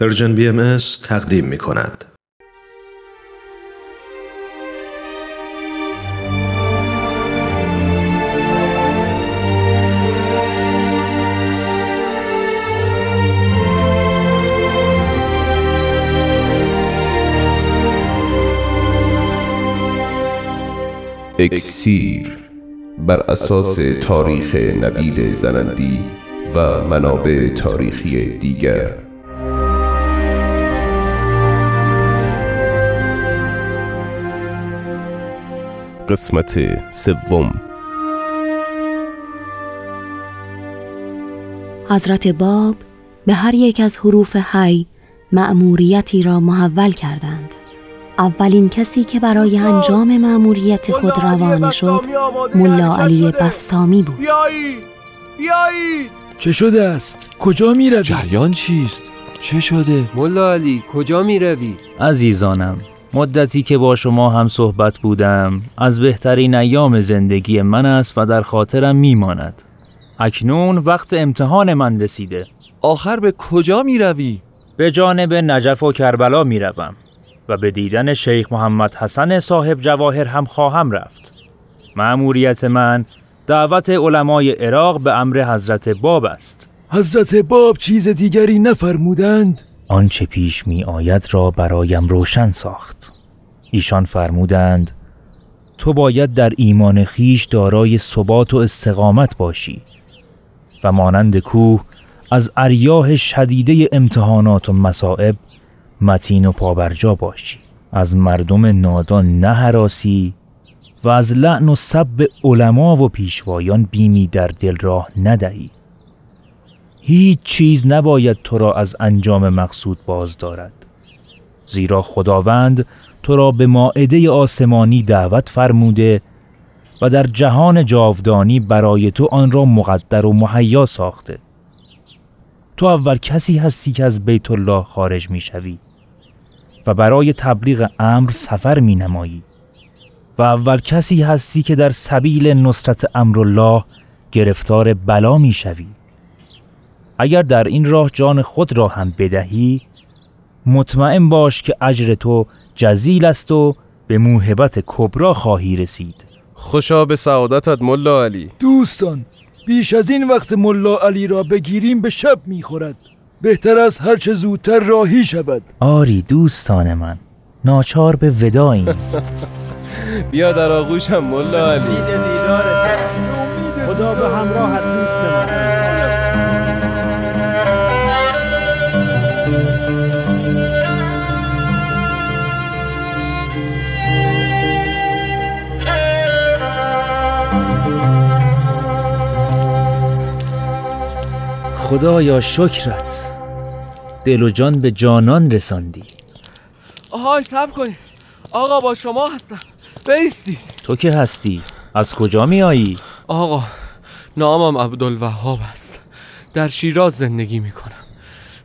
Persian BM تقدیم می کند. اکسیر بر اساس تاریخ نبیل زرندی و منابع تاریخی دیگر قسمت سوم حضرت باب به هر یک از حروف حی مأموریتی را محول کردند اولین کسی که برای انجام مأموریت خود روانه شد ملا علی بستامی بود بیایید چه شده است؟ کجا می روی؟ جریان چیست؟ چه شده؟ ملا علی کجا می روی؟ عزیزانم مدتی که با شما هم صحبت بودم از بهترین ایام زندگی من است و در خاطرم میماند اکنون وقت امتحان من رسیده آخر به کجا می روی؟ به جانب نجف و کربلا می روم و به دیدن شیخ محمد حسن صاحب جواهر هم خواهم رفت مأموریت من دعوت علمای عراق به امر حضرت باب است حضرت باب چیز دیگری نفرمودند؟ آنچه پیش می آید را برایم روشن ساخت. ایشان فرمودند تو باید در ایمان خیش دارای ثبات و استقامت باشی و مانند کوه از اریاه شدیده امتحانات و مصائب متین و پابرجا باشی. از مردم نادان نه حراسی و از لعن و سب علما و پیشوایان بیمی در دل راه ندهی. هیچ چیز نباید تو را از انجام مقصود باز دارد. زیرا خداوند تو را به ماعده آسمانی دعوت فرموده و در جهان جاودانی برای تو آن را مقدر و مهیا ساخته. تو اول کسی هستی که از بیت الله خارج می شوی و برای تبلیغ امر سفر می نمایی. و اول کسی هستی که در سبیل نصرت امر الله گرفتار بلا می شوی. اگر در این راه جان خود را هم بدهی مطمئن باش که اجر تو جزیل است و به موهبت کبرا خواهی رسید. خوشا به سعادتت ملا علی. دوستان بیش از این وقت ملا علی را بگیریم به شب می‌خورد. بهتر از هرچه زودتر راهی شود. آری دوستان من ناچار به وداییم بیا در آغوشم ملا علی. خدایا شکرت. دل و جان به جانان رساندی. آهای سب کنید آقا با شما هستم. بیستید تو که هستی؟ از کجا می آیی؟ آقا نامم عبدالوهاب است. در شیراز زندگی می کنم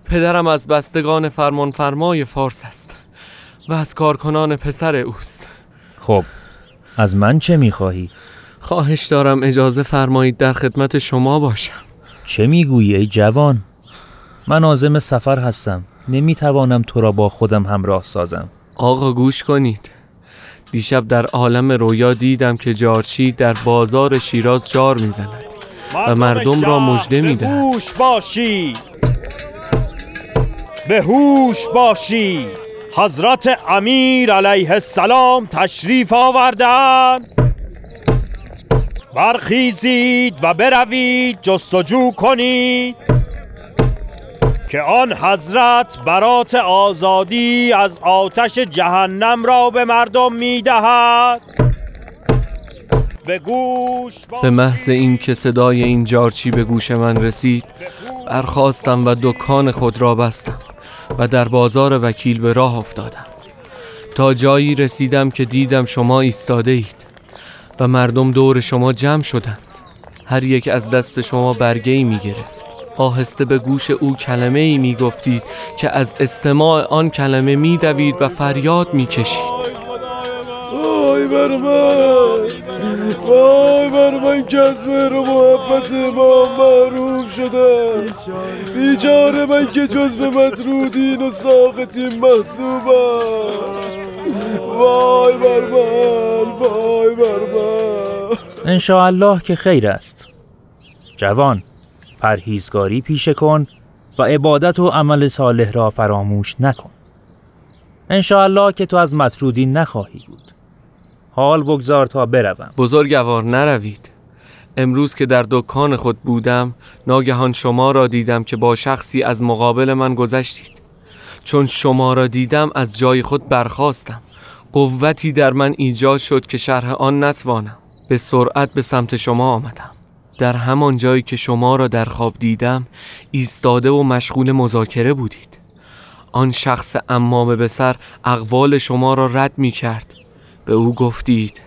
پدرم از بستگان فرمان فرمای فارس است و از کارکنان پسر اوست. خب از من چه می خواهی؟ خواهش دارم اجازه فرمایید در خدمت شما باشم. چه می‌گویی ای جوان؟ من آزم سفر هستم. نمی‌توانم تو را با خودم همراه سازم. آقا گوش کنید. دیشب در عالم رویا دیدم که جارچی در بازار شیراز جار می‌زند و مردم را مژده میده هوش باشی. به هوش باشی. حضرت امیر علیه السلام تشریف آوردند برخیزید و بروید جستجو کنید که آن حضرت برات آزادی از آتش جهنم را به مردم می‌دهد. به گوش به محض این که صدای این جارچی به گوش من رسید برخواستم و دکان خود را بستم و در بازار وکیل به راه افتادم. تا جایی رسیدم که دیدم شما ایستاده اید و مردم دور شما جمع شدند. هر یک از دست شما برگه ای می گرفت آهسته به گوش او کلمه ای می گفتید که از استماع آن کلمه می دوید و فریاد می کشید آی بر من! وای بر من که از مهر محبت ما محروم شدم بیچاره من که جزو مطرودین و ساختین محصوبم انشاءالله که خیر است. جوان پرهیزگاری پیشه کن و عبادت و عمل صالح را فراموش نکن. انشاءالله که تو از مطرودین نخواهی بود. حال بگذار تا بروم. بزرگوار نروید. امروز که در دکان خود بودم ناگهان شما را دیدم که با شخصی از مقابل من گذشتید. چون شما را دیدم از جای خود برخواستم قوتی در من ایجاد شد که شرح آن نتوانم. به سرعت به سمت شما آمدم. در همان جایی که شما را در خواب دیدم ایستاده و مشغول مذاکره بودید. آن شخص امامه به سر اقوال شما را رد می کرد به او گفتید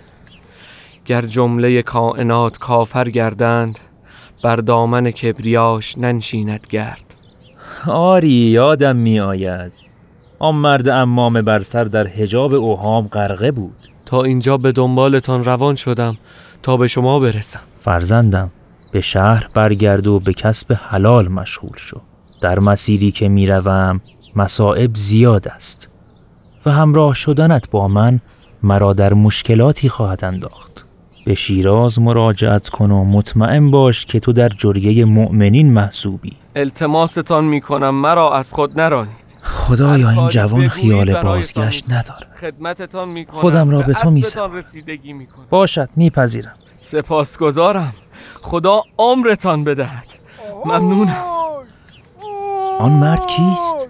گر جمله کائنات کافر گردند بر دامن کبریاش ننشیند گرد. آری یادم می آید آن مرد امام بر سر در حجاب اوهام غرقه بود. تا اینجا به دنبالتان روان شدم تا به شما برسم. فرزندم به شهر برگرد و به کسب حلال مشغول شو. در مسیری که می‌روم مصائب زیاد است و همراه شدنت با من مرا در مشکلاتی خواهد انداخت. به شیراز مراجعت کن و مطمئن باش که تو در جریه مؤمنین محسوبی. التماستان می کنم مرا از خود نرانید خدایا این جوان خیال بازگشت نداره. خدمتتان می کنم خودم را به تو می رسیدگی باشد میپذیرم. سپاسگزارم. خدا عمرتان بدهد. ممنونم. آن مرد کیست؟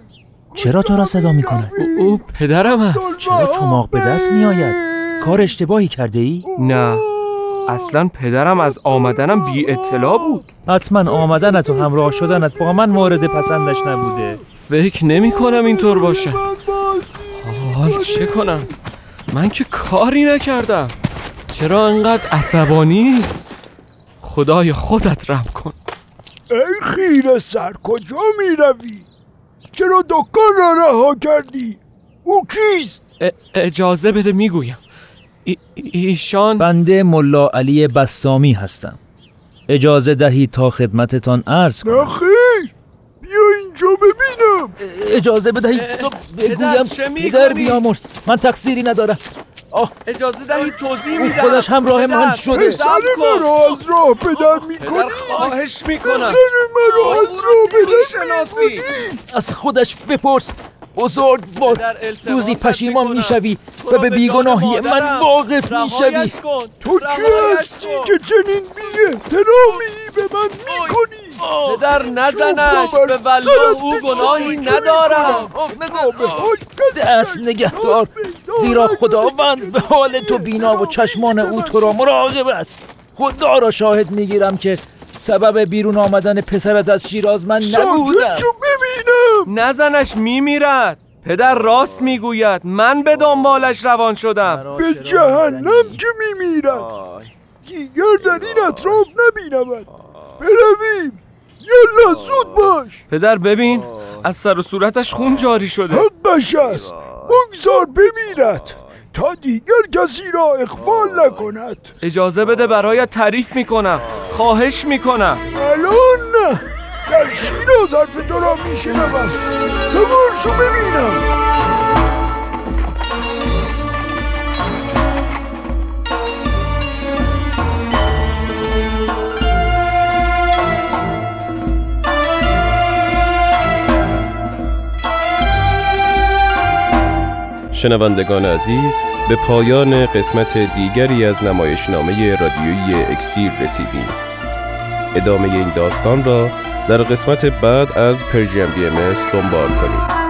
چرا تو را صدا می کند؟ او, او پدرم است. چرا چماق به دست می آید؟ کار اشتباهی کرده ای؟ نه. اصلا پدرم از آمدنم بی اطلاع بود. حتما آمدنت و همراه شدنت با من مورد پسندش نبوده. فکر نمی کنم اینطور باشه. حال چه کنم؟ من که کاری نکردم. چرا انقدر عصبانی است خدای خودت رم کن. ای خیره سر کجا می روی؟ چرا دکان را رها کردی؟ او کیست؟ اجازه بده می‌گویم. ای ایشان بنده ملا علی بستامی هستم اجازه دهید تا خدمتتان عرض کنم نخیر بیا اینجا ببینم اجازه بدهید تا بگویم در بیامرز من تقصیری ندارم آه اجازه دهید توضیح میدم خودش همراه من شده پسر مرا از راه بدر می‌کنی خواهش می‌کنم پسر مرا از راه می‌شناسی از خودش بپرس بزرگوار روزی پشیمان می‌شوی و به بیگناهی من واقف می‌شوی. تو کی هستی که چنین بی احترامی به من می‌کنی؟ پدر نزنش. به والله او گناهی ندارم. دست نگهدار. زیرا خداوند به حال تو بینا و چشمان او تو را مراقب است. خدا را شاهد می‌گیرم که سبب بیرون آمدن پسرت از شیراز من نبودم ببینم نزنش میمیرد. پدر راست می‌گوید. من به دنبالش روان شدم. به جهنم که میمیرد دیگر در این اطراف نبینمد برویم. یلا زود باش. پدر ببین از سر و صورتش خون جاری شده. حقش است بگذار بمیرد. تا دیگر کسی را اخفال نکند. اجازه بده برایت تعریف می‌کنم. خواهش می‌کنم. الان در شیراز حرف تو را میشنوم شو ببینم شنوندگان عزیز به پایان قسمت دیگری از نمایشنامه رادیویی اکسیر رسیدیم. ادامه این داستان را در قسمت بعد از پرژیم بی ام دنبال کنید.